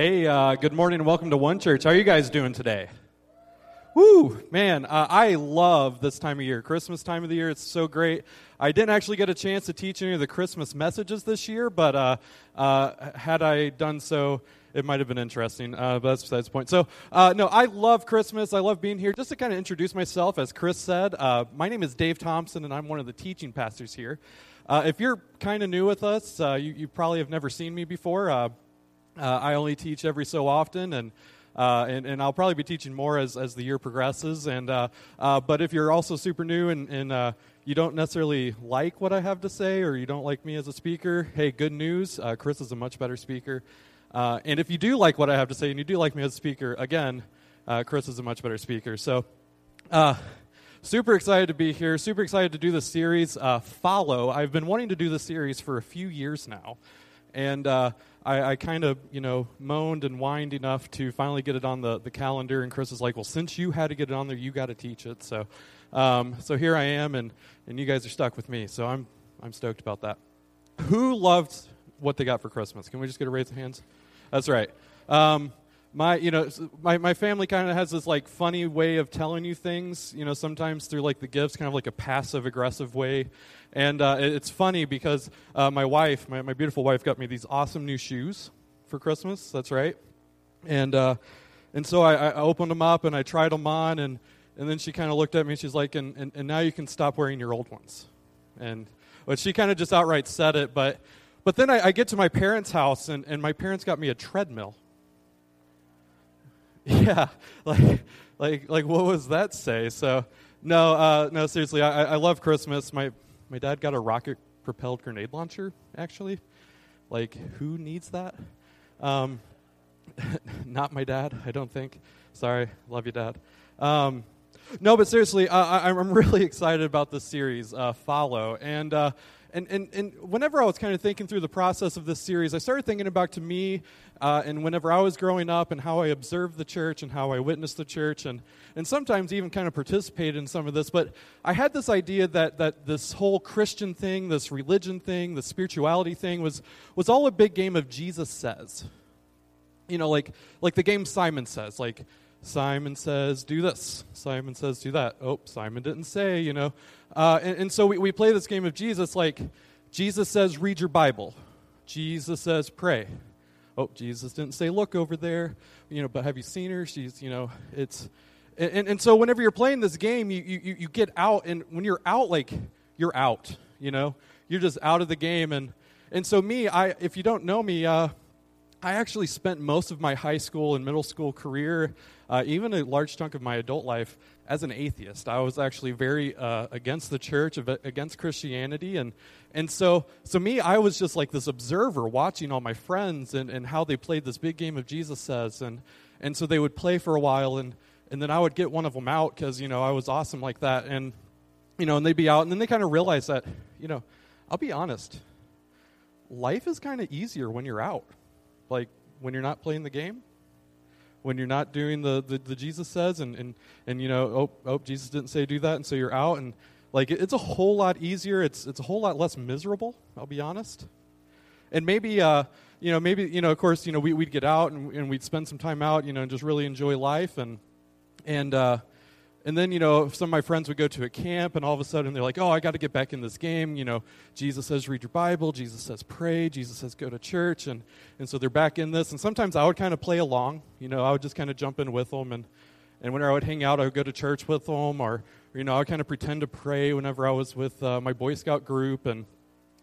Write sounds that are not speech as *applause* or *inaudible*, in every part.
Hey, uh, good morning and welcome to One Church. How are you guys doing today? Woo, man, uh, I love this time of year. Christmas time of the year, it's so great. I didn't actually get a chance to teach any of the Christmas messages this year, but uh, uh, had I done so, it might have been interesting, uh, but that's besides the point. So, uh, no, I love Christmas. I love being here. Just to kind of introduce myself, as Chris said, uh, my name is Dave Thompson, and I'm one of the teaching pastors here. Uh, if you're kind of new with us, uh, you, you, probably have never seen me before. Uh, I only teach every so often, and uh, and, and, I'll probably be teaching more as, as the year progresses. And uh, uh, but if you're also super new and, and you don't necessarily like what I have to say, or you don't like me as a speaker, hey, good news! Chris is a much better speaker. Uh, and if you do like what I have to say and you do like me as a speaker, again, uh, Chris is a much better speaker. So, uh, super excited to be here. Super excited to do this series, uh, Follow. I've been wanting to do this series for a few years now. And uh, I, I kind of, you know, moaned and whined enough to finally get it on the, the calendar. And Chris is like, well, since you had to get it on there, you got to teach it. So, um, so here I am, and, and you guys are stuck with me. So I'm, I'm stoked about that. Who loved what they got for Christmas? Can we just get a raise of hands? That's right. Um, my, you know, my, my family kind of has this like funny way of telling you things, you know, sometimes through like the gifts, kind of like a passive aggressive way. And uh, it's funny because uh, my wife, my, my beautiful wife, got me these awesome new shoes for Christmas. That's right. And, uh, and so I, I opened them up and I tried them on, and, and then she kind of looked at me and she's like, and, and, and now you can stop wearing your old ones. And but she kind of just outright said it, but but then I, I get to my parents' house, and, and my parents got me a treadmill. *laughs* Yeah, like, like, like, what was that say? So, no, uh, no, seriously, I, I love Christmas. My, my dad got a rocket propelled grenade launcher, actually. Like, who needs that? Um, *laughs* not my dad, I don't think. Sorry, love you, Dad. Um, no, but seriously, uh, I, am really *laughs* excited about this series, uh, Follow. And uh, and, and, and whenever I was kind of thinking through the process of this series, I started thinking about to me uh, and whenever I was growing up and how I observed the church and how I witnessed the church and, and sometimes even kind of participated in some of this. But I had this idea that, that this whole Christian thing, this religion thing, the spirituality thing was, was all a big game of Jesus says. You know, like, like the game Simon says, like, Simon says, do this. Simon says, do that. Oh, Simon didn't say, you know. Uh, and, and, so we, we play this game of Jesus like Jesus says, read your Bible. Jesus says, pray. Oh, Jesus didn't say, look over there, you know, but have you seen her? She's, you know, it's. And, and so whenever you're playing this game, you, you, you get out, and when you're out, like, you're out, you know? You're just out of the game. And, and so, me, I, if you don't know me, uh, I actually spent most of my high school and middle school career, uh, even a large chunk of my adult life, as an atheist. I was actually very uh, against the church, against Christianity, and and so so me, I was just like this observer, watching all my friends and, and how they played this big game of Jesus says, and and so they would play for a while, and and then I would get one of them out because you know I was awesome like that, and you know, and they'd be out, and then they kind of realize that you know, I'll be honest, life is kind of easier when you're out like when you're not playing the game, when you're not doing the, the, the Jesus says, and, and, and you know, oh, oh, Jesus didn't say do that, and so you're out, and like it, it's a whole lot easier. It's, it's a whole lot less miserable, I'll be honest. And maybe, uh, you know, maybe, you know, of course, you know, we, we'd get out and, and we'd spend some time out, you know, and just really enjoy life, and, and, uh, and then, you know, some of my friends would go to a camp, and all of a sudden they're like, oh, I got to get back in this game. You know, Jesus says read your Bible, Jesus says pray, Jesus says go to church. And, and so they're back in this. And sometimes I would kind of play along. You know, I would just kind of jump in with them. And, and whenever I would hang out, I would go to church with them, or, you know, I would kind of pretend to pray whenever I was with uh, my Boy Scout group. And,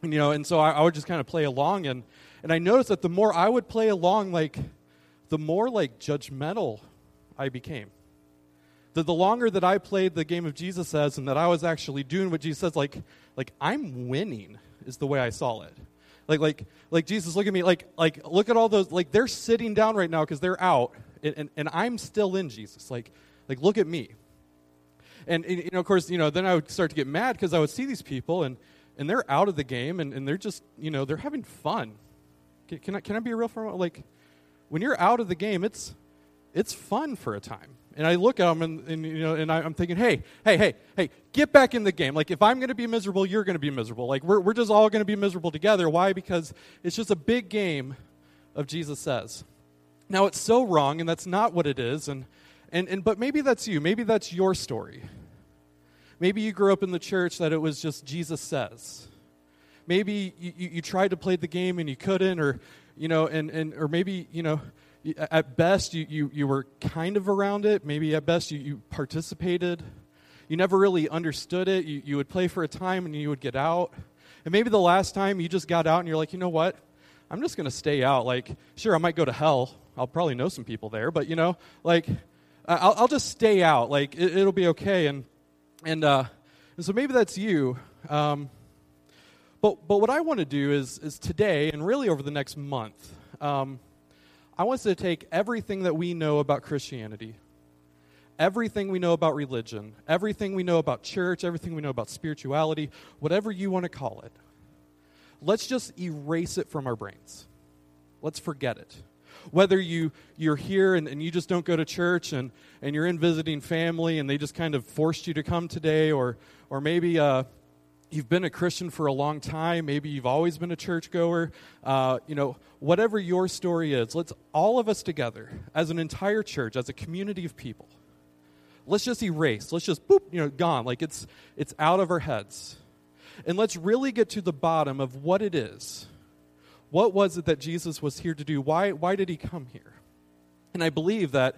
you know, and so I, I would just kind of play along. And, and I noticed that the more I would play along, like, the more, like, judgmental I became the, the longer that I played the game of Jesus says and that I was actually doing what Jesus says, like, like I'm winning is the way I saw it. Like, like, like Jesus, look at me, like, like, look at all those, like, they're sitting down right now because they're out, and, and, and, I'm still in Jesus. Like, like, look at me. And, and, you know, of course, you know, then I would start to get mad because I would see these people, and, and they're out of the game, and, and they're just, you know, they're having fun. Can, can I, can I be real for a moment? Like, when you're out of the game, it's, it's fun for a time and I look at them and, and you know, and I, am thinking, hey, hey, hey, hey, get back in the game. Like, if I'm going to be miserable, you're going to be miserable. Like, we're, we're just all going to be miserable together. Why? Because it's just a big game of Jesus says. Now, it's so wrong, and that's not what it is. And, and, and, but maybe that's you. Maybe that's your story. Maybe you grew up in the church that it was just Jesus says. Maybe you, you, you tried to play the game and you couldn't, or, you know, and, and, or maybe, you know, at best you, you, you were kind of around it. Maybe at best you, you participated. You never really understood it. You, you would play for a time and you would get out. And maybe the last time you just got out and you're like, you know what? I'm just going to stay out. Like, sure, I might go to hell. I'll probably know some people there, but you know, like, I'll, I'll just stay out. Like, it, will be okay. And and uh, and so maybe that's you. Um, but but what I want to do is is today and really over the next month, um, I want us to take everything that we know about Christianity, everything we know about religion, everything we know about church, everything we know about spirituality, whatever you want to call it. Let's just erase it from our brains. Let's forget it whether you, you're here and, and you just don't go to church and, and you're in visiting family and they just kind of forced you to come today, or, or maybe uh, you've been a Christian for a long time, maybe you've always been a churchgoer, uh, you know, whatever your story is, let's all of us together, as an entire church, as a community of people, let's just erase, let's just boop, you know, gone, like it's, it's out of our heads. And let's really get to the bottom of what it is what was it that Jesus was here to do? Why, why did he come here? And I believe that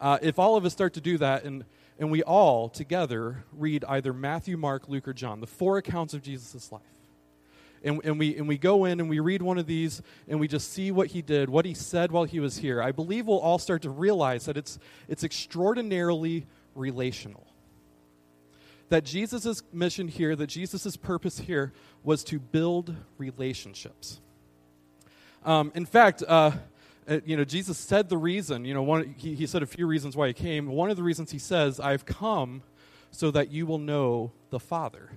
uh, if all of us start to do that and, and we all together read either Matthew, Mark, Luke, or John, the four accounts of Jesus' life, and, and, we, and we go in and we read one of these and we just see what he did, what he said while he was here, I believe we'll all start to realize that it's, it's extraordinarily relational. That Jesus' mission here, that Jesus' purpose here was to build relationships. Um, in fact, uh, uh, you know, Jesus said the reason, you know, one, he, he said a few reasons why he came. One of the reasons he says, I've come so that you will know the Father.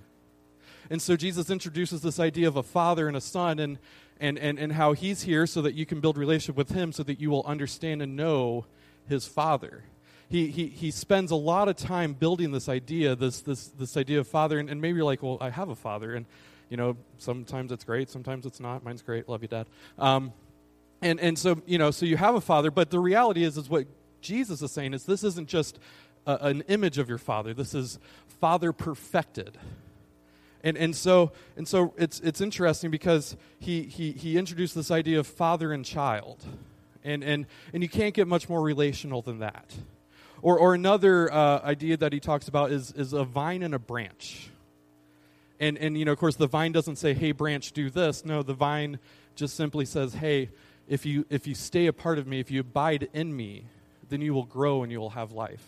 And so Jesus introduces this idea of a father and a son and, and, and, and how he's here so that you can build relationship with him so that you will understand and know his father. He, he, he spends a lot of time building this idea, this, this, this idea of father, and, and maybe you're like, well, I have a father. And you know, sometimes it's great, sometimes it's not. Mine's great. Love you, Dad. Um, and and so you know, so you have a father, but the reality is, is what Jesus is saying is this isn't just a, an image of your father. This is father perfected. And, and so and so it's it's interesting because he, he he introduced this idea of father and child, and and and you can't get much more relational than that. Or or another uh, idea that he talks about is is a vine and a branch. And, and, you know, of course, the vine doesn't say, hey, branch, do this. No, the vine just simply says, hey, if you, if you stay a part of me, if you abide in me, then you will grow and you will have life.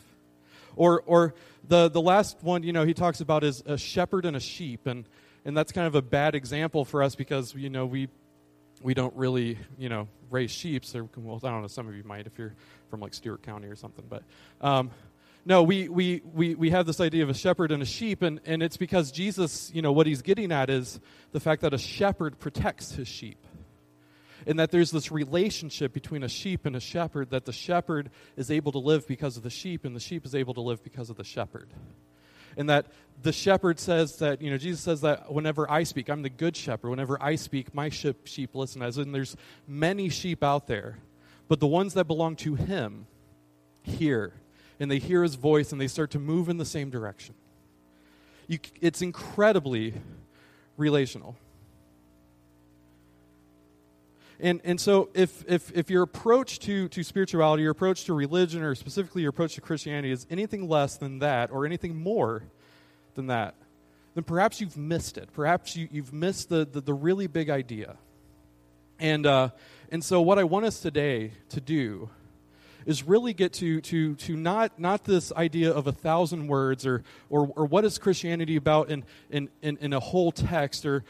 Or, or the, the last one, you know, he talks about is a shepherd and a sheep. And, and that's kind of a bad example for us because, you know, we, we don't really, you know, raise sheep. Well, I don't know, some of you might if you're from like Stewart County or something. But, um, no, we, we, we, we have this idea of a shepherd and a sheep, and, and it's because Jesus, you know, what he's getting at is the fact that a shepherd protects his sheep. And that there's this relationship between a sheep and a shepherd, that the shepherd is able to live because of the sheep, and the sheep is able to live because of the shepherd. And that the shepherd says that, you know, Jesus says that whenever I speak, I'm the good shepherd. Whenever I speak, my sheep, sheep listen. As in, there's many sheep out there, but the ones that belong to him hear and they hear his voice and they start to move in the same direction. You, it's incredibly relational. And, and so, if, if, if your approach to, to spirituality, your approach to religion, or specifically your approach to Christianity is anything less than that, or anything more than that, then perhaps you've missed it. Perhaps you, you've missed the, the, the really big idea. And, uh, and so, what I want us today to do is really get to, to, to not, not this idea of a thousand words or, or, or what is Christianity about in, in, in, in a whole text or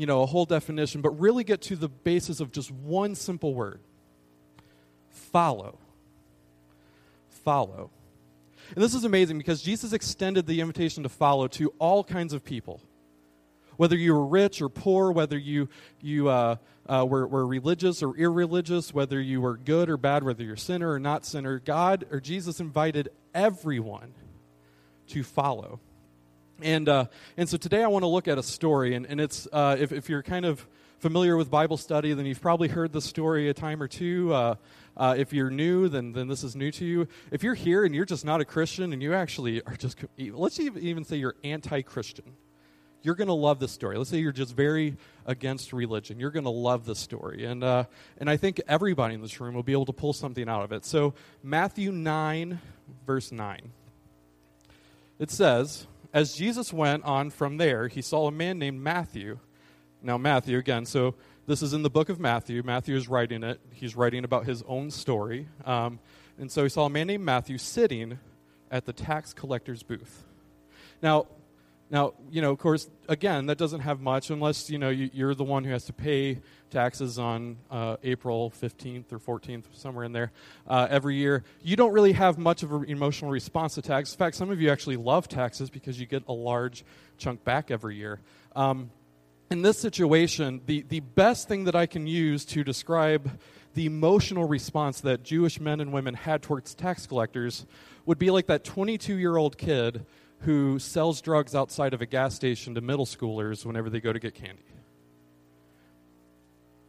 you know, a whole definition, but really get to the basis of just one simple word follow. Follow. And this is amazing because Jesus extended the invitation to follow to all kinds of people whether you were rich or poor, whether you, you uh, uh, were, were religious or irreligious, whether you were good or bad, whether you're sinner or not sinner, God or Jesus invited everyone to follow. And, uh, and so today I want to look at a story, and, and it's, uh, if, if you're kind of familiar with Bible study, then you've probably heard the story a time or two. Uh, uh, if you're new, then, then this is new to you. If you're here and you're just not a Christian and you actually are just, let's even say you're anti Christian, you're going to love this story. Let's say you're just very against religion. You're going to love this story. And, uh, and I think everybody in this room will be able to pull something out of it. So, Matthew 9, verse 9. It says, As Jesus went on from there, he saw a man named Matthew. Now, Matthew, again, so this is in the book of Matthew. Matthew is writing it. He's writing about his own story. Um, and so he saw a man named Matthew sitting at the tax collector's booth. Now, now, you know, of course, again, that doesn't have much unless, you know, you, are the one who has to pay taxes on uh, April 15th or 14th, somewhere in there, uh, every year. You don't really have much of an emotional response to tax. In fact, some of you actually love taxes because you get a large chunk back every year. Um, in this situation, the, the best thing that I can use to describe the emotional response that Jewish men and women had towards tax collectors would be like that 22 year old kid who sells drugs outside of a gas station to middle schoolers whenever they go to get candy.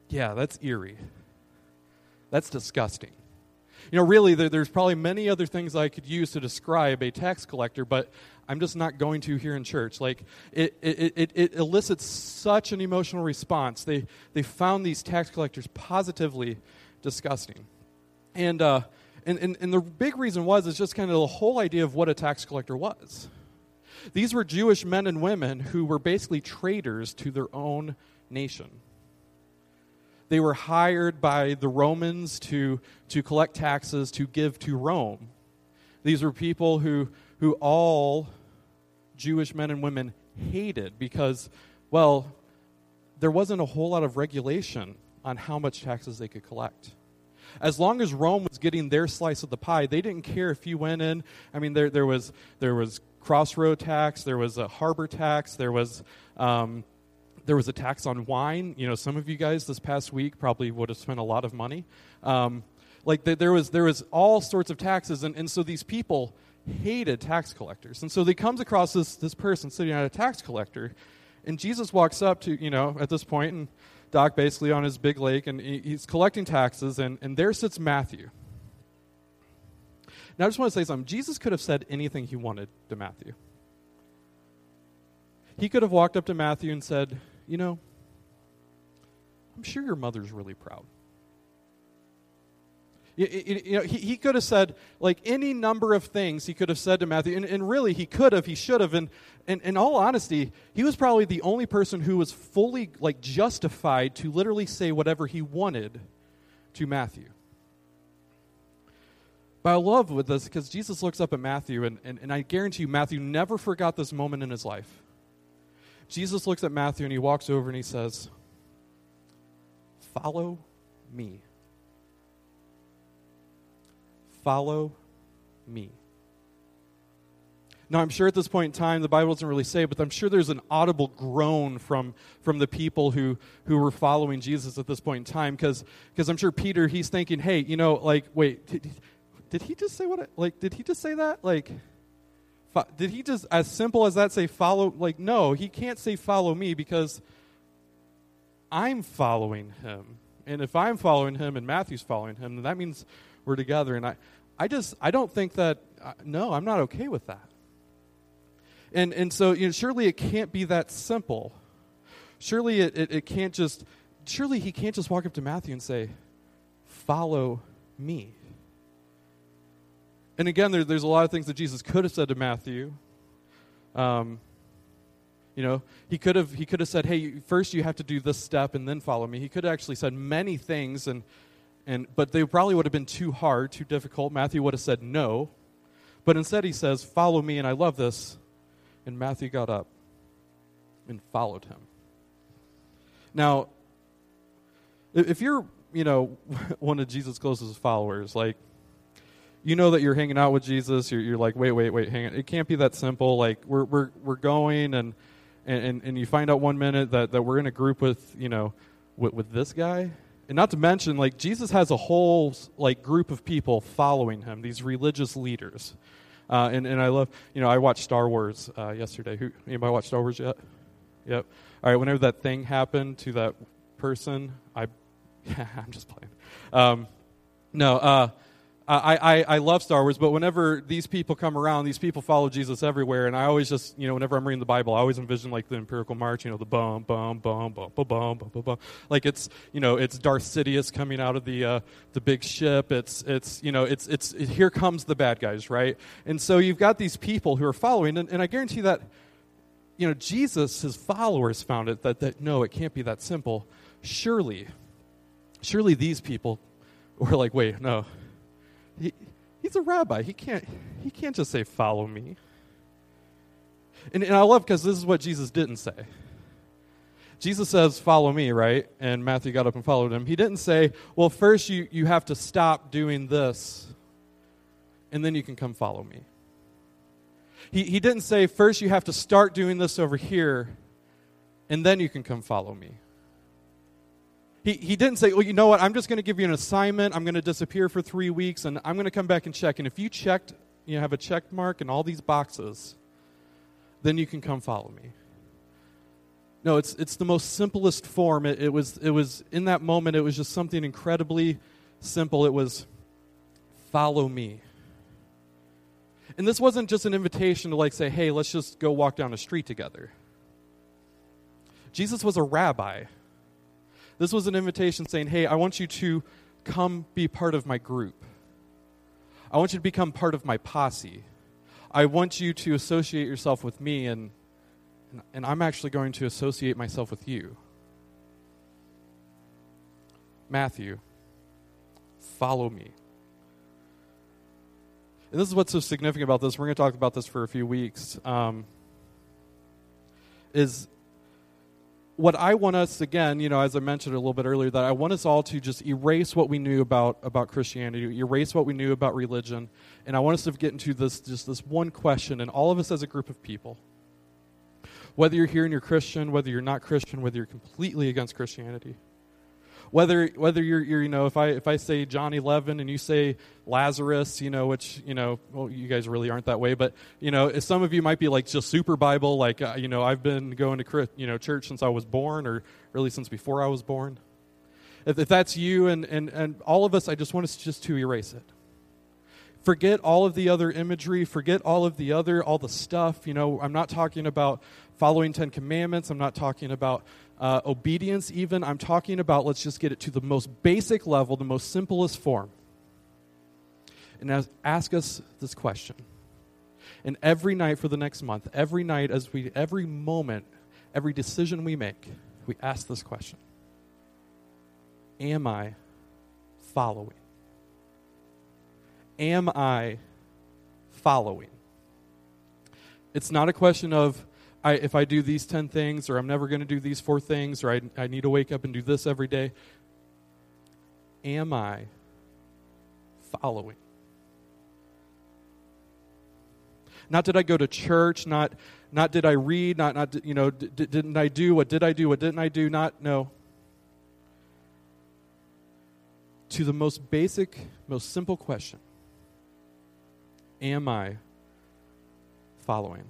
Yeah, that's eerie. That's disgusting. You know, really, there, there's probably many other things I could use to describe a tax collector, but I'm just not going to here in church. Like, it, it, it, it elicits such an emotional response. They, they found these tax collectors positively disgusting. And, uh, and, and, and the big reason was, is just kind of the whole idea of what a tax collector was. These were Jewish men and women who were basically traitors to their own nation. They were hired by the Romans to, to collect taxes to give to Rome. These were people who, who all Jewish men and women hated because, well, there wasn't a whole lot of regulation on how much taxes they could collect. As long as Rome was getting their slice of the pie, they didn't care if you went in. I mean, there, there, was, there was crossroad tax, there was a harbor tax, there was um, there was a tax on wine. You know, some of you guys this past week probably would have spent a lot of money. Um, like the, there was there was all sorts of taxes, and, and so these people hated tax collectors, and so he comes across this this person sitting at a tax collector, and Jesus walks up to you know at this point and Doc basically on his big lake, and he, he's collecting taxes, and, and there sits Matthew. Now, I just want to say something. Jesus could have said anything he wanted to Matthew. He could have walked up to Matthew and said, You know, I'm sure your mother's really proud. You, you know, he, he could have said, like, any number of things he could have said to Matthew. And, and really, he could have, he should have. And, and in all honesty, he was probably the only person who was fully, like, justified to literally say whatever he wanted to Matthew. But I love with this because Jesus looks up at Matthew, and, and, and I guarantee you, Matthew never forgot this moment in his life. Jesus looks at Matthew and he walks over and he says, Follow me. Follow me. Now, I'm sure at this point in time, the Bible doesn't really say, but I'm sure there's an audible groan from, from the people who, who were following Jesus at this point in time, because I'm sure Peter, he's thinking, hey, you know, like, wait, did, he just say what, I, like, did he just say that? Like, fo- did he just, as simple as that, say follow? Like, no, he can't say follow me because I'm following him. And if I'm following him and Matthew's following him, then that means we're together. And I, I just, I don't think that, uh, no, I'm not okay with that. And, and so, you know, surely it can't be that simple. Surely it, it, it can't just, surely he can't just walk up to Matthew and say, follow me. And again, there, there's a lot of things that Jesus could have said to Matthew. Um, you know, he could have he could have said, "Hey, first you have to do this step and then follow me." He could have actually said many things, and and but they probably would have been too hard, too difficult. Matthew would have said no, but instead he says, "Follow me," and I love this. And Matthew got up and followed him. Now, if you're you know *laughs* one of Jesus' closest followers, like you know that you're hanging out with Jesus. You're, you're like, wait, wait, wait, hang on. It can't be that simple. Like we're we're we're going and and and you find out one minute that that we're in a group with you know with, with this guy, and not to mention like Jesus has a whole like group of people following him. These religious leaders. Uh, and, and I love, you know, I watched Star Wars uh, yesterday. Who, anybody watch Star Wars yet? Yep. All right, whenever that thing happened to that person, I, *laughs* I'm just playing. Um, no, uh, I, I, I love Star Wars, but whenever these people come around, these people follow Jesus everywhere, and I always just, you know, whenever I'm reading the Bible, I always envision like the Imperial March, you know, the bum, bum, bum, bum, bum, bum, bum, bum, bum. Like it's, you know, it's Darth Sidious coming out of the uh, the big ship. It's, it's, you know, it's, it's, it, here comes the bad guys, right? And so you've got these people who are following, and, and I guarantee that, you know, Jesus, his followers found it that, that no, it can't be that simple. Surely, surely these people were like, wait, no. He, he's a rabbi. He can't, he can't just say, follow me. And, and I love because this is what Jesus didn't say. Jesus says, follow me, right? And Matthew got up and followed him. He didn't say, well, first you, you have to stop doing this, and then you can come follow me. He, he didn't say, first you have to start doing this over here, and then you can come follow me. He, he didn't say, well, you know what, I'm just going to give you an assignment. I'm going to disappear for three weeks, and I'm going to come back and check. And if you checked, you have a check mark in all these boxes, then you can come follow me. No, it's, it's the most simplest form. It, it, was, it was, in that moment, it was just something incredibly simple. It was, follow me. And this wasn't just an invitation to, like, say, hey, let's just go walk down a street together. Jesus was a rabbi. This was an invitation saying, hey, I want you to come be part of my group. I want you to become part of my posse. I want you to associate yourself with me, and, and I'm actually going to associate myself with you. Matthew, follow me. And this is what's so significant about this. We're going to talk about this for a few weeks. Um, is what I want us, again, you know, as I mentioned a little bit earlier, that I want us all to just erase what we knew about, about Christianity, erase what we knew about religion, and I want us to get into this just this one question, and all of us as a group of people, whether you're here and you're Christian, whether you're not Christian, whether you're completely against Christianity, whether whether you're, you're, you know if I if I say John 11 and you say Lazarus, you know which you know well you guys really aren't that way, but you know some of you might be like just super Bible, like uh, you know I've been going to you know church since I was born, or really since before I was born. If, if that's you and, and and all of us, I just want us just to erase it. Forget all of the other imagery. Forget all of the other all the stuff. You know I'm not talking about following Ten Commandments. I'm not talking about uh, obedience, even. I'm talking about, let's just get it to the most basic level, the most simplest form. And as, ask us this question. And every night for the next month, every night, as we, every moment, every decision we make, we ask this question Am I following? Am I following? It's not a question of, I, if I do these 10 things, or I'm never going to do these four things, or I, I need to wake up and do this every day, am I following? Not did I go to church, not, not did I read, not, not you know, d- didn't I do, what did I do, what didn't I do, not, no. To the most basic, most simple question Am I following?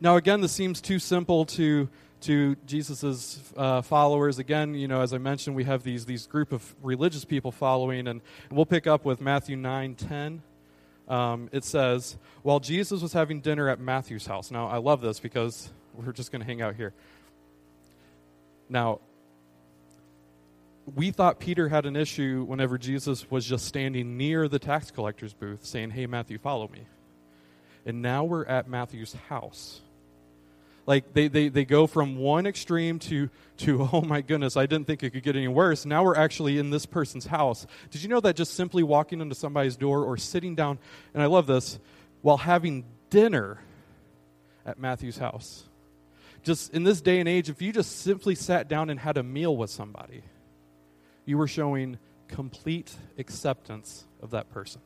Now, again, this seems too simple to to Jesus' uh, followers. Again, you know, as I mentioned, we have these these group of religious people following, and, and we'll pick up with Matthew nine ten. Um, it says, while Jesus was having dinner at Matthew's house. Now, I love this because we're just going to hang out here. Now, we thought Peter had an issue whenever Jesus was just standing near the tax collector's booth saying, Hey, Matthew, follow me. And now we're at Matthew's house like they, they, they go from one extreme to, to, *laughs* oh my goodness, I didn't think it could get any worse. Now we're actually in this person's house. Did you know that just simply walking into somebody's door or sitting down, and I love this, while having dinner at Matthew's house? Just in this day and age, if you just simply sat down and had a meal with somebody, you were showing complete acceptance of that person.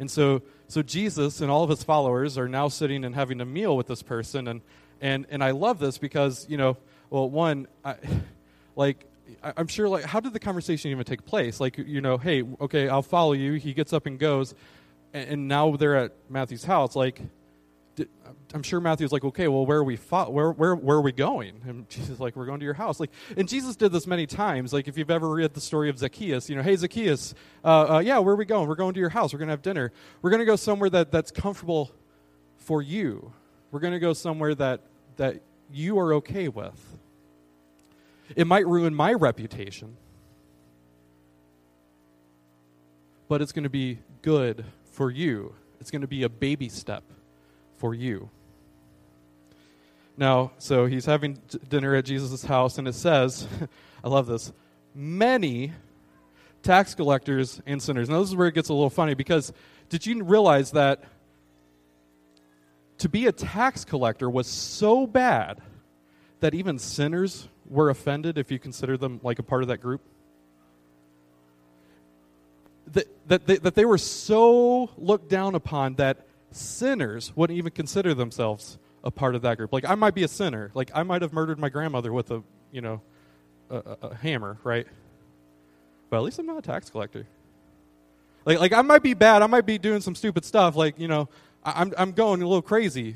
And so, so Jesus and all of his followers are now sitting and having a meal with this person. And, and, and I love this because, you know, well, one, I, like, I'm sure, like, how did the conversation even take place? Like, you know, hey, okay, I'll follow you. He gets up and goes. And, and now they're at Matthew's house. Like, I'm sure Matthew's like, okay, well, where are we? Fo- where, where, where are we going? And *laughs* Jesus like, we're going to your house. Like, and Jesus did this many times. Like, if you've ever read the story of Zacchaeus, you know, hey Zacchaeus, uh, uh, yeah, where are we going? We're going to your house. We're going to have dinner. We're going to go somewhere that that's comfortable for you. We're going to go somewhere that that you are okay with. It might ruin my reputation, but it's going to be good for you. It's going to be a baby step for you. Now, so he's having dinner at Jesus' house, and it says, *laughs* I love this, many tax collectors and sinners. Now, this is where it gets a little funny because did you realize that to be a tax collector was so bad that even sinners were offended if you consider them like a part of that group? That, that, they, that they were so looked down upon that sinners wouldn't even consider themselves a part of that group. Like I might be a sinner. Like I might have murdered my grandmother with a, you know, a, a, a hammer, right? But at least I'm not a tax collector. Like like I might be bad. I might be doing some stupid stuff. Like you know, I, I'm I'm going a little crazy.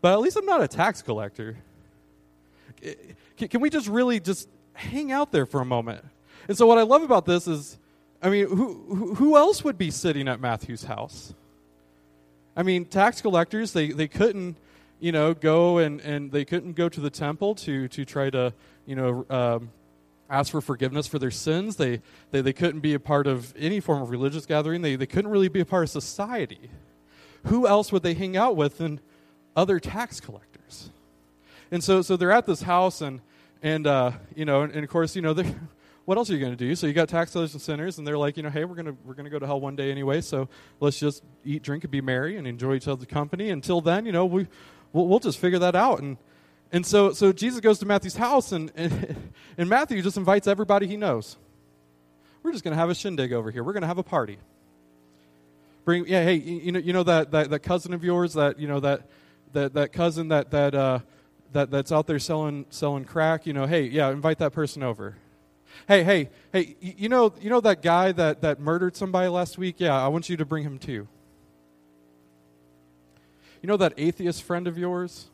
But at least I'm not a tax collector. Can, can we just really just hang out there for a moment? And so what I love about this is, I mean, who who else would be sitting at Matthew's house? I mean, tax collectors, they, they couldn't, you know, go and, and they couldn't go to the temple to, to try to, you know, um, ask for forgiveness for their sins. They, they, they couldn't be a part of any form of religious gathering. They, they couldn't really be a part of society. Who else would they hang out with than other tax collectors? And so, so they're at this house, and, and uh, you know, and, and of course, you know, they're what else are you going to do? So you got tax and sinners, and they're like, you know, hey, we're going to we're going to go to hell one day anyway. So let's just eat, drink, and be merry, and enjoy each other's company. Until then, you know, we we'll, we'll just figure that out. And and so so Jesus goes to Matthew's house, and and, *laughs* and Matthew just invites everybody he knows. We're just going to have a shindig over here. We're going to have a party. Bring yeah, hey, you know you know that, that that cousin of yours that you know that that that cousin that that uh that that's out there selling selling crack. You know, hey, yeah, invite that person over Hey, hey, hey, you know, you know that guy that, that murdered somebody last week? Yeah, I want you to bring him too. You know that atheist friend of yours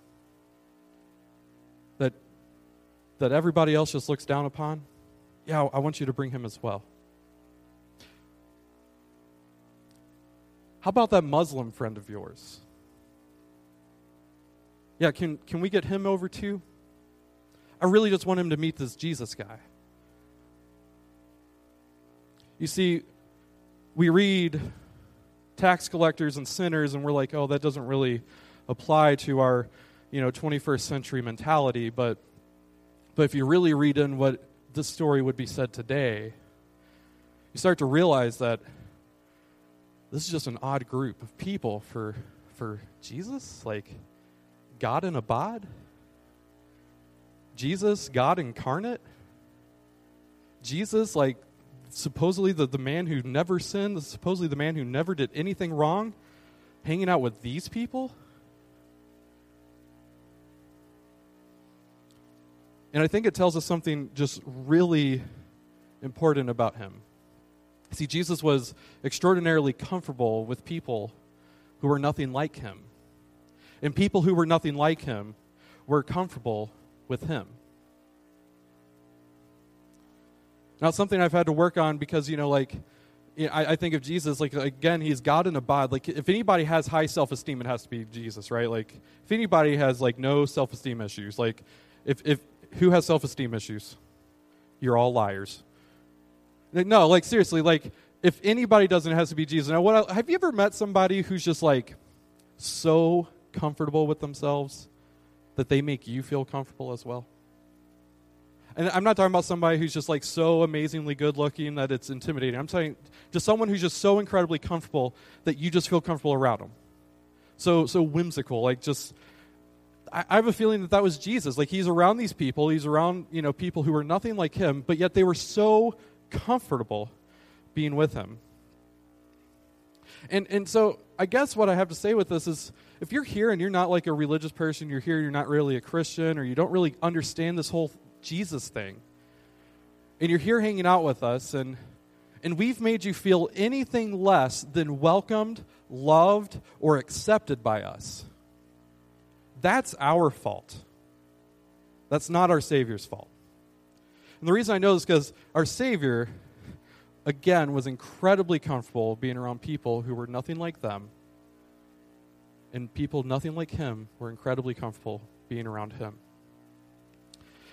that that everybody else just looks down upon? Yeah, I want you to bring him as well. How about that Muslim friend of yours? Yeah, can, can we get him over too? I really just want him to meet this Jesus guy. You see, we read tax collectors and sinners, and we're like, oh, that doesn't really apply to our, you know, 21st century mentality. But, but if you really read in what this story would be said today, you start to realize that this is just an odd group of people for, for Jesus, like God in a bod, Jesus, God incarnate, Jesus, like supposedly the, the man who never sinned, supposedly the man who never did anything wrong, hanging out with these people? And I think it tells us something just really important about him. See, Jesus was extraordinarily comfortable with people who were nothing like him. And people who were nothing like him were comfortable with him. Now, something I've had to work on because, you know, like, you know, I, I, think of Jesus, like, again, he's God in a bod. Like, if anybody has high self esteem, it has to be Jesus, right? Like, if anybody has, like, no self esteem issues, like, if, if, who has self esteem issues? You're all liars. No, like, seriously, like, if anybody doesn't, it has to be Jesus. Now, what, have you ever met somebody who's just, like, so comfortable with themselves that they make you feel comfortable as well? And I'm not talking about somebody who's just like so amazingly good looking that it's intimidating. I'm saying just someone who's just so incredibly comfortable that you just feel comfortable around them. So so whimsical, like just I, I have a feeling that that was Jesus. Like he's around these people, he's around you know people who are nothing like him, but yet they were so comfortable being with him. And and so I guess what I have to say with this is if you're here and you're not like a religious person, you're here, you're not really a Christian, or you don't really understand this whole Jesus thing. And you're here hanging out with us, and, and we've made you feel anything less than welcomed, loved, or accepted by us. That's our fault. That's not our Savior's fault. And the reason I know this is because our Savior, again, was incredibly comfortable being around people who were nothing like them. And people nothing like him were incredibly comfortable being around him.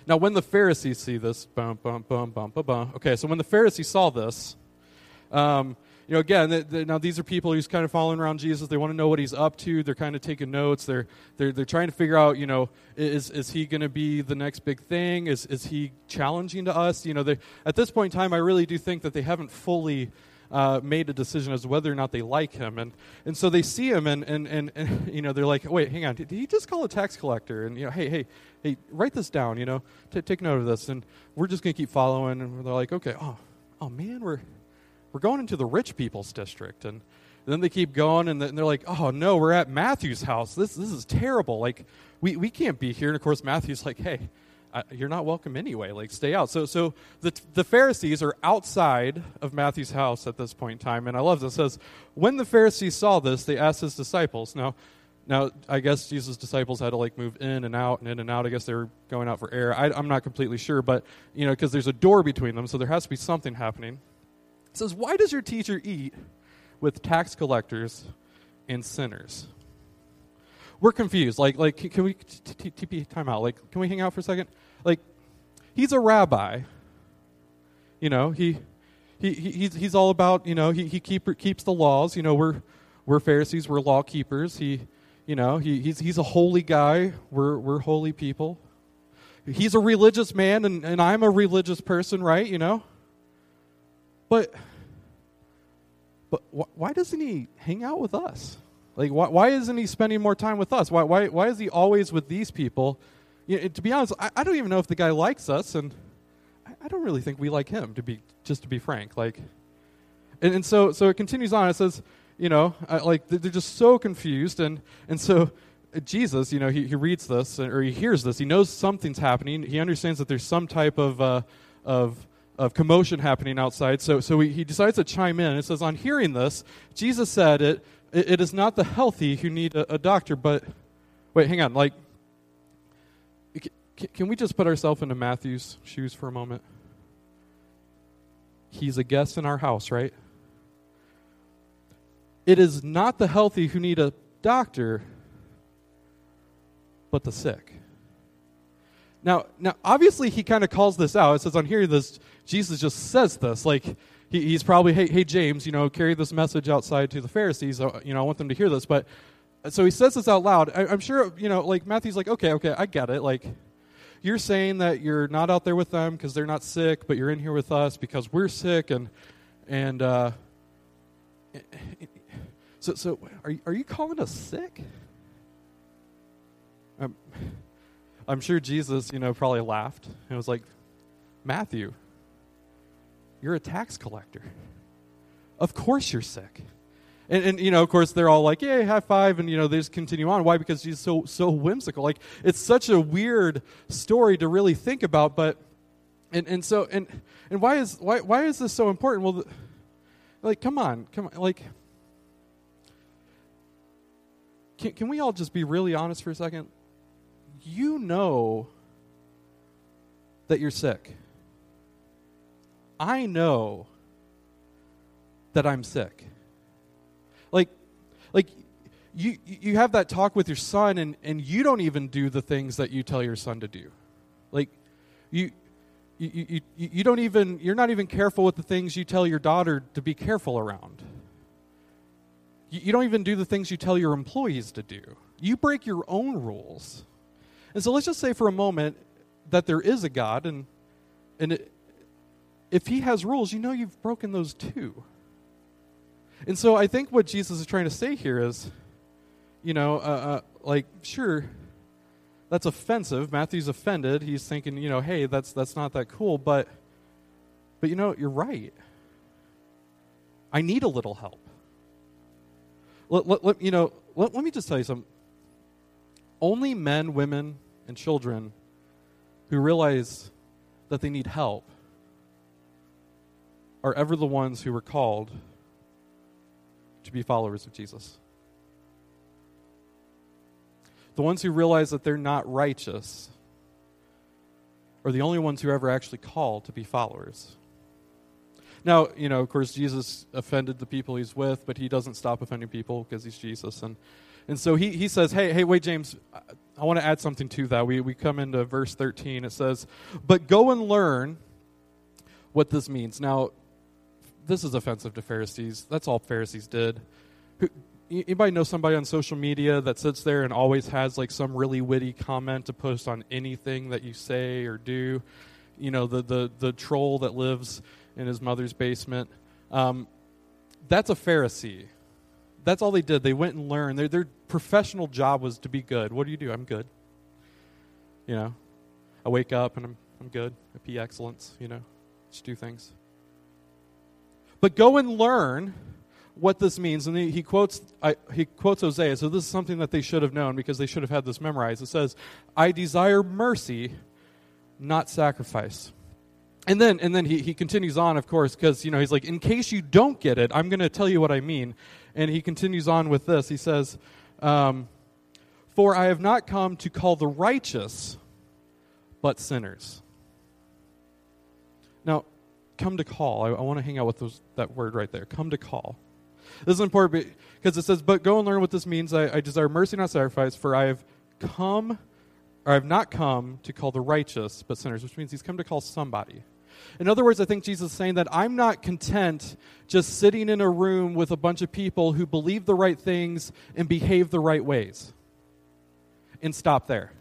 Now, when the Pharisees see this, bum, bum, bum, bum, bum, bum. Okay, so when the Pharisees saw this, um, you know, again, now these are people who's kind of following around Jesus. They want to know what he's up to. They're kind of taking notes. They're they're they're trying to figure out, you know, is is he going to be the next big thing? Is is he challenging to us? You know, they, at this point in time, I really do think that they haven't fully. Uh, made a decision as to whether or not they like him, and and so they see him, and and and, and *laughs* you know they're like, wait, hang on, did, he just call a tax collector? And you know, hey, hey, hey, write this down, you know, T- take note of this, and we're just gonna keep following, and they're like, okay, oh, oh man, we're we're going into the rich people's district. And, then they keep going, and, they're like, oh, no, we're at Matthew's house. This, this is terrible. Like, we, we can't be here. And of course, Matthew's like, hey, you're not welcome anyway. Like, stay out. So, so the, the Pharisees are outside of Matthew's house at this point in time. And I love this. It says, when the Pharisees saw this, they asked his disciples. Now, now I guess Jesus' disciples had to like move in and out and in and out. I guess they were going out for air. I, I'm not completely sure, but you know, because there's a door between them, so there has to be something happening. It says, Why does your teacher eat with tax collectors and sinners? We're confused. Like, like can we TP time out? Like, can we hang out for a second? Like, he's a rabbi. You know, he, he, he's, he's all about, you know, he, he keep, keeps the laws. You know, we're, we're Pharisees, we're law keepers. He, you know, he, he's, he's a holy guy. We're, we're holy people. He's a religious man, and, and I'm a religious person, right? You know? But but wh- why doesn't he hang out with us? Like, why, why isn't he spending more time with us? Why, why, why is he always with these people? You know, to be honest, I, I, don't even know if the guy likes us, and I, I, don't really think we like him. To be just to be frank, like, and, and so so it continues on. It says, you know, like they're just so confused, and and so uh, Jesus, you know, he, he reads this or he hears this. He knows something's happening. He understands that there's some type of uh, of of commotion happening outside. So, so he, he decides to chime in. It says, On hearing this, Jesus said, It, it, it is not the healthy who need a, a doctor, but. Wait, hang on. Like, can, can we just put ourselves into Matthew's shoes for a moment? He's a guest in our house, right? It is not the healthy who need a doctor, but the sick. Now, now obviously, he kind of calls this out. It says on here, this Jesus just says this. Like, he, he's probably, hey, hey, James, you know, carry this message outside to the Pharisees. Uh, you know, I want them to hear this. But so he says this out loud. I, I'm sure, you know, like Matthew's like, okay, okay, I get it. Like, you're saying that you're not out there with them because they're not sick, but you're in here with us because we're sick, and and uh, so so are are you calling us sick? Um, I'm sure Jesus, you know, probably laughed and was like, Matthew, you're a tax collector. Of course you're sick. And, and, you know, of course, they're all like, "Yay, high five!" And you know, they just continue on. Why? Because he's so so whimsical. Like it's such a weird story to really think about. But and and so and and why is why why is this so important? Well, like, come on, come on, like, can can we all just be really honest for a second? You know that you're sick. I know that I'm sick. Like, like you, you have that talk with your son, and, and you don't even do the things that you tell your son to do. Like, you, you, you, you don't even, you're not even careful with the things you tell your daughter to be careful around. You, you don't even do the things you tell your employees to do. You break your own rules. And so let's just say for a moment that there is a God, and, and it, if he has rules, you know you've broken those too. And so I think what Jesus is trying to say here is, you know, uh, uh, like, sure, that's offensive. Matthew's offended. He's thinking, you know, hey, that's that's not that cool. But, but you know, you're right. I need a little help. Let, let, let you know. Let, let me just tell you something. Only men, women, and children who realize that they need help are ever the ones who were called to be followers of Jesus. The ones who realize that they're not righteous are the only ones who are ever actually called to be followers. Now, you know, of course, Jesus offended the people he's with, but he doesn't stop offending people because he's Jesus. And, and so he, he says, hey, hey, wait, James, I, I want to add something to that. We, we come into verse 13. It says, But go and learn what this means. Now, this is offensive to Pharisees. That's all Pharisees did. Who, anybody know somebody on social media that sits there and always has like some really witty comment to post on anything that you say or do? You know, the the the troll that lives in his mother's basement. Um, that's a Pharisee. That's all they did. They went and learned. Their, their professional job was to be good. What do you do? I'm good. You know, I wake up and I'm, I'm good. I pee excellence, you know, just do things. But go and learn what this means. And he, he quotes, I, he quotes Hosea. So this is something that they should have known because they should have had this memorized. It says, I desire mercy, not sacrifice. And then, and then he, he continues on, of course, because, you know, he's like, in case you don't get it, I'm going to tell you what I mean. And he continues on with this. He says, um, For I have not come to call the righteous, but sinners. Now, come to call. I, I want to hang out with those, that word right there. Come to call. This is important because it says, But go and learn what this means. I, I desire mercy, not sacrifice, for I have come, or I have not come to call the righteous, but sinners, which means he's come to call somebody. In other words, I think Jesus is saying that I'm not content just sitting in a room with a bunch of people who believe the right things and behave the right ways and stop there.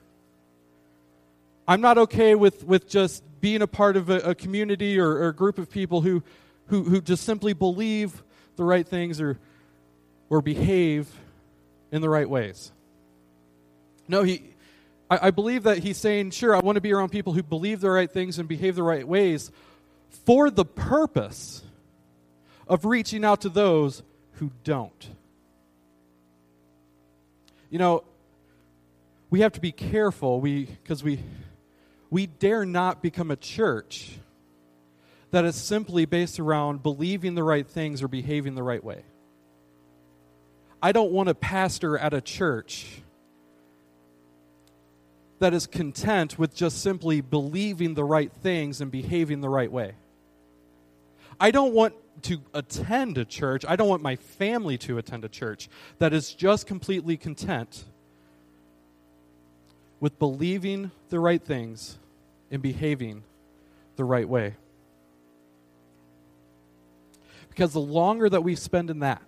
I'm not okay with, with just being a part of a, a community or, or, a group of people who, who, who just simply believe the right things or, or behave in the right ways. No, he, I, I believe that he's saying, sure, I want to be around people who believe the right things and behave the right ways for the purpose of reaching out to those who don't. You know, we have to be careful we because we we dare not become a church that is simply based around believing the right things or behaving the right way. I don't want a pastor at a church that is content with just simply believing the right things and behaving the right way. I don't want to attend a church, I don't want my family to attend a church that is just completely content with believing the right things and behaving the right way. Because the longer that we spend in that,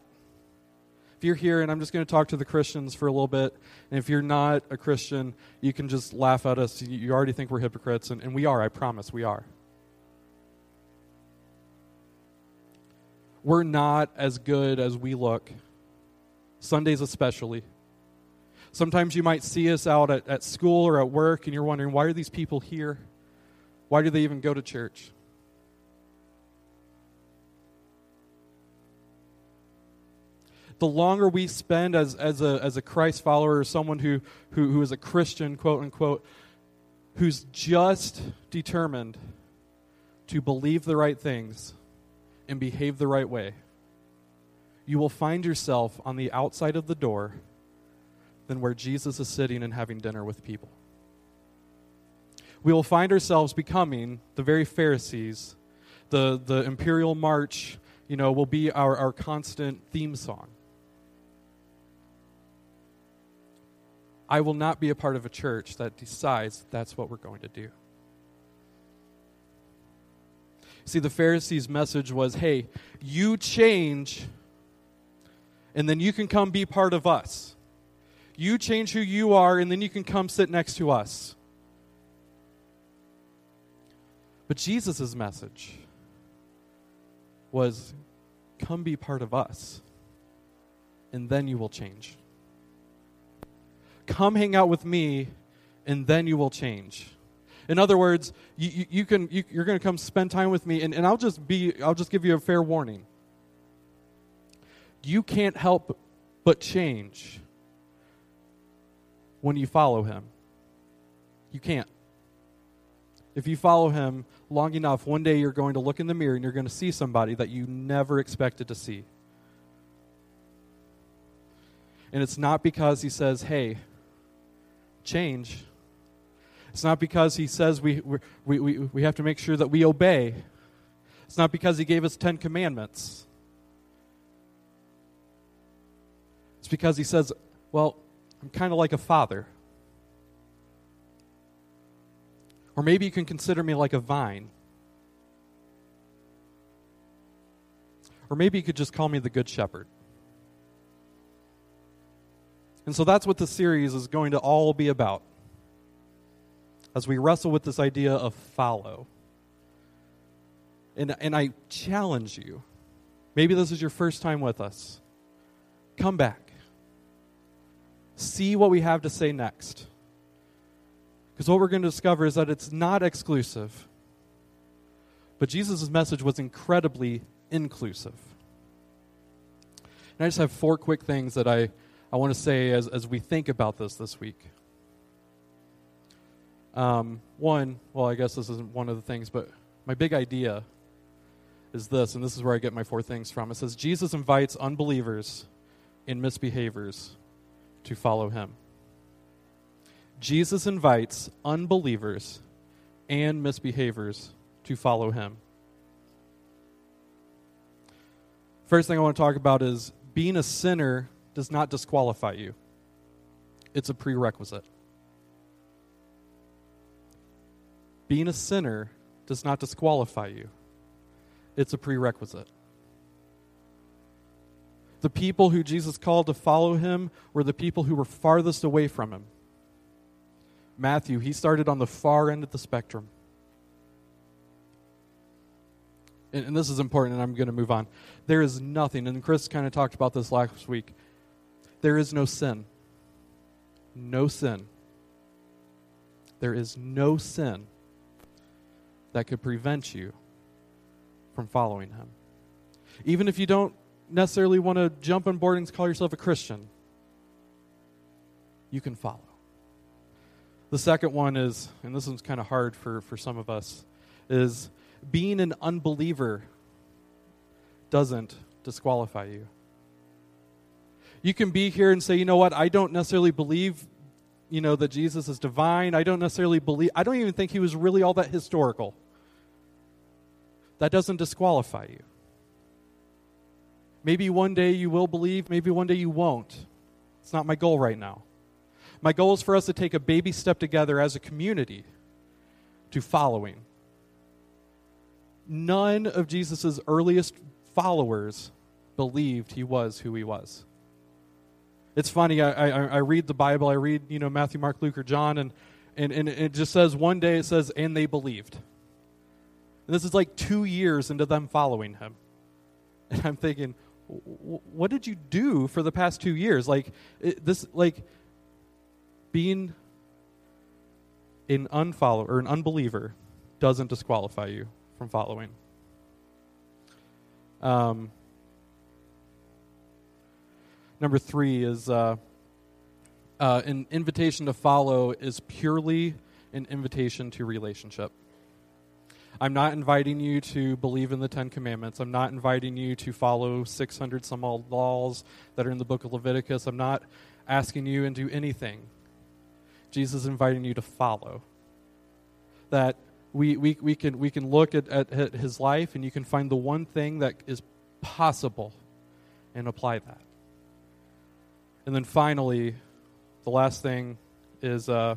if you're here, and I'm just going to talk to the Christians for a little bit, and if you're not a Christian, you can just laugh at us. You already think we're hypocrites, and, and we are, I promise, we are. We're not as good as we look, Sundays especially. Sometimes you might see us out at, at school or at work, and you're wondering, why are these people here? Why do they even go to church? the longer we spend as, as, a, as a Christ follower or someone who, who, who is a Christian, quote unquote, who's just determined to believe the right things and behave the right way, you will find yourself on the outside of the door than where Jesus is sitting and having dinner with people. We will find ourselves becoming the very Pharisees. The, the imperial march, you know, will be our, our constant theme song. I will not be a part of a church that decides that's what we're going to do. See, the Pharisees' message was hey, you change, and then you can come be part of us. You change who you are, and then you can come sit next to us. But Jesus' message was come be part of us, and then you will change. Come hang out with me, and then you will change. In other words, you, you, you can, you, you're going to come spend time with me, and, and I'll just be, I'll just give you a fair warning. You can't help but change when you follow him. You can't. if you follow him long enough, one day you're going to look in the mirror and you're going to see somebody that you never expected to see. And it's not because he says, hey, change. It's not because he says we, we, we, we have to make sure that we obey. It's not because he gave us Ten Commandments. It's because he says, well, I'm kind of like a father. Or maybe you can consider me like a vine. Or maybe you could just call me the Good Shepherd. And so that's what the series is going to all be about as we wrestle with this idea of follow. And, and I challenge you, maybe this is your first time with us. Come back. See what we have to say next. Because what we're going to discover is that it's not exclusive, but Jesus' message was incredibly inclusive. And I just have four quick things that I, I want to say as, as we think about this this week. Um, one, well, I guess this isn't one of the things, but my big idea is this, and this is where I get my four things from. It says Jesus invites unbelievers and misbehaviors to follow him. Jesus invites unbelievers and misbehaviors to follow him. First thing I want to talk about is being a sinner does not disqualify you, it's a prerequisite. Being a sinner does not disqualify you, it's a prerequisite. The people who Jesus called to follow him were the people who were farthest away from him. Matthew, he started on the far end of the spectrum. And, and this is important, and I'm going to move on. There is nothing, and Chris kind of talked about this last week. There is no sin. No sin. There is no sin that could prevent you from following him. Even if you don't necessarily want to jump on board and call yourself a Christian, you can follow. The second one is, and this one's kind of hard for, for some of us, is being an unbeliever doesn't disqualify you. You can be here and say, you know what, I don't necessarily believe, you know, that Jesus is divine. I don't necessarily believe, I don't even think he was really all that historical. That doesn't disqualify you. Maybe one day you will believe, maybe one day you won't. It's not my goal right now. My goal is for us to take a baby step together as a community to following. None of Jesus' earliest followers believed he was who he was. It's funny, I, I, I, read the Bible, I read, you know, Matthew, Mark, Luke, or John, and, and, and it just says one day it says, and they believed. And this is like two years into them following him. *laughs* And I'm thinking, what did you do for the past two years? Like, this, like, being an unfollower or an unbeliever doesn't disqualify you from following. Um, number three is uh, uh, an invitation to follow is purely an invitation to relationship. I'm not inviting you to believe in the Ten Commandments. I'm not inviting you to follow 600 some odd laws that are in the book of Leviticus. I'm not asking you to do anything. Jesus is inviting you to follow. That we, we, we, can, we can look at, at, at his life and you can find the one thing that is possible and apply that. And then finally, the last thing is uh,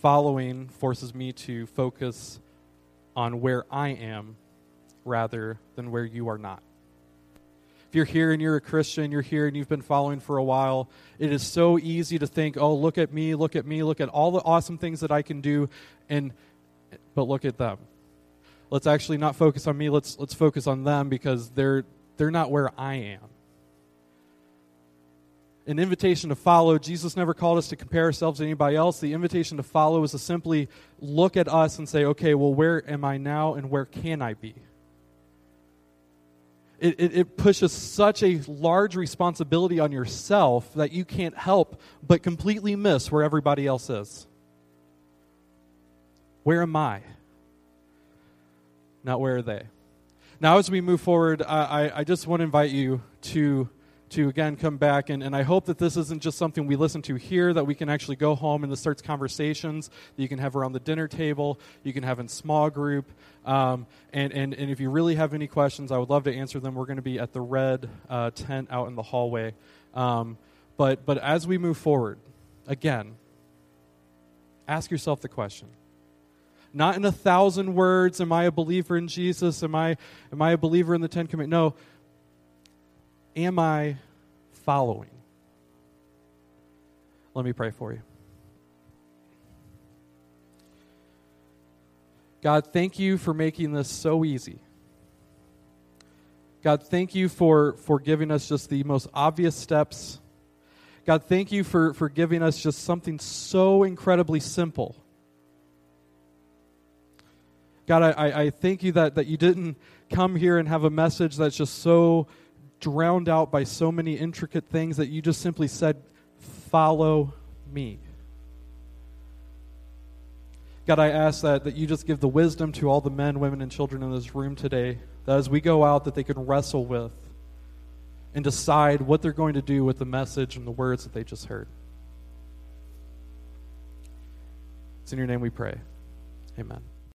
following forces me to focus on where I am rather than where you are not. If you're here and you're a Christian, you're here and you've been following for a while, it is so easy to think, oh, look at me, look at me, look at all the awesome things that I can do, and but look at them. Let's actually not focus on me, let's let's focus on them because they're they're not where I am. An invitation to follow, Jesus never called us to compare ourselves to anybody else. The invitation to follow is to simply look at us and say, okay, well, where am I now and where can I be? it, it, it pushes such a large responsibility on yourself that you can't help but completely miss where everybody else is. Where am I? Not where are they? Now, as we move forward, I, I, I just want to invite you to to again come back and, and i hope that this isn't just something we listen to here that we can actually go home and this starts conversations that you can have around the dinner table you can have in small group um, and, and, and if you really have any questions i would love to answer them. We're going to be at the red uh, tent out in the hallway. Um, but but as we move forward again ask yourself the question. Not in a thousand words am i a believer in jesus? Am i am i a believer in the ten commandments no am I following? Let me pray for you. God, thank you for making this so easy. God, thank you for, for giving us just the most obvious steps. God, thank you for, for giving us just something so incredibly simple. God, I, I thank you that, that you didn't come here and have a message that's just so drowned out by so many intricate things that you just simply said, Follow me. God, I ask that, that you just give the wisdom to all the men, women, and children in this room today, that as we go out, that they can wrestle with and decide what they're going to do with the message and the words that they just heard. It's in your name we pray. Amen.